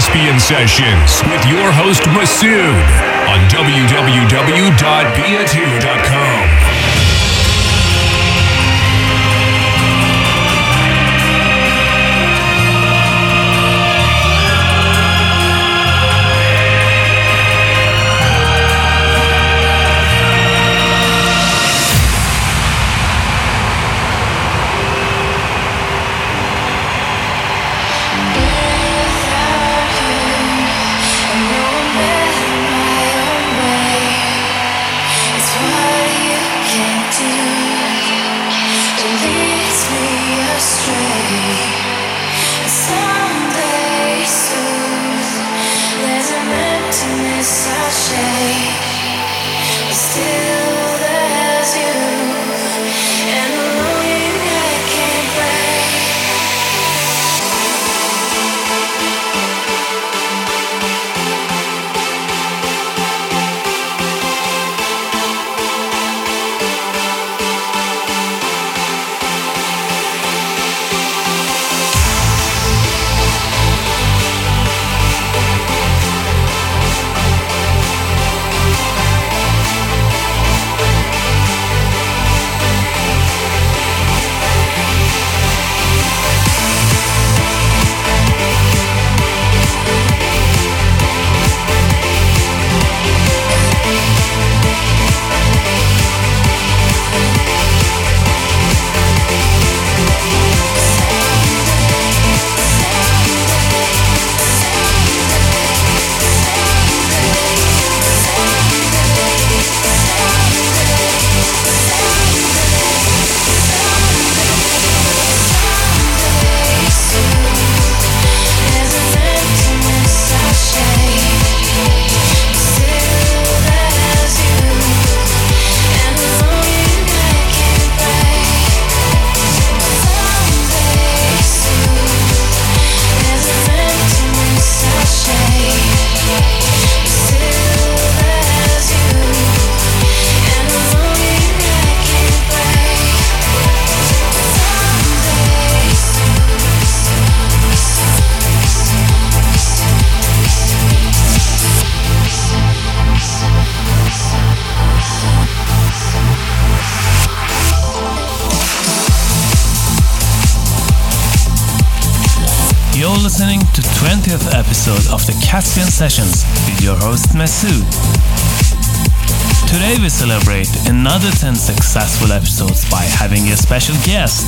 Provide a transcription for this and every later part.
are listening to the Caspian Sessions with your host Masood on www.bia2.com. Caspian Sessions with your host Masood. Today we celebrate another 10 successful episodes by having a special guest.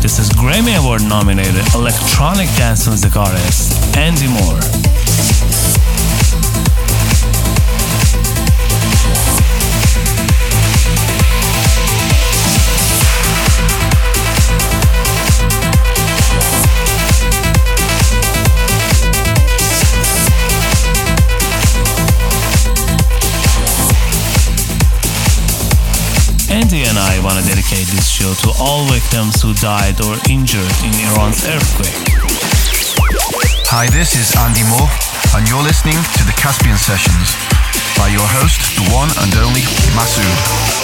This is Grammy Award nominated electronic dance music artist Andy Moore. Victims who died or injured in Iran's earthquake. Hi, this is Andy Moore, and you're listening to the Caspian Sessions by your host, the one and only Masood.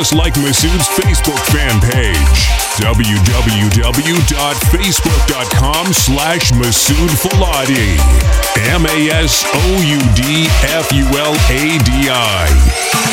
Just like Masoud's Facebook fan page. www.facebook.com slash Masoud Fuladi. M-A-S-O-U-D-F-U-L-A-D-I.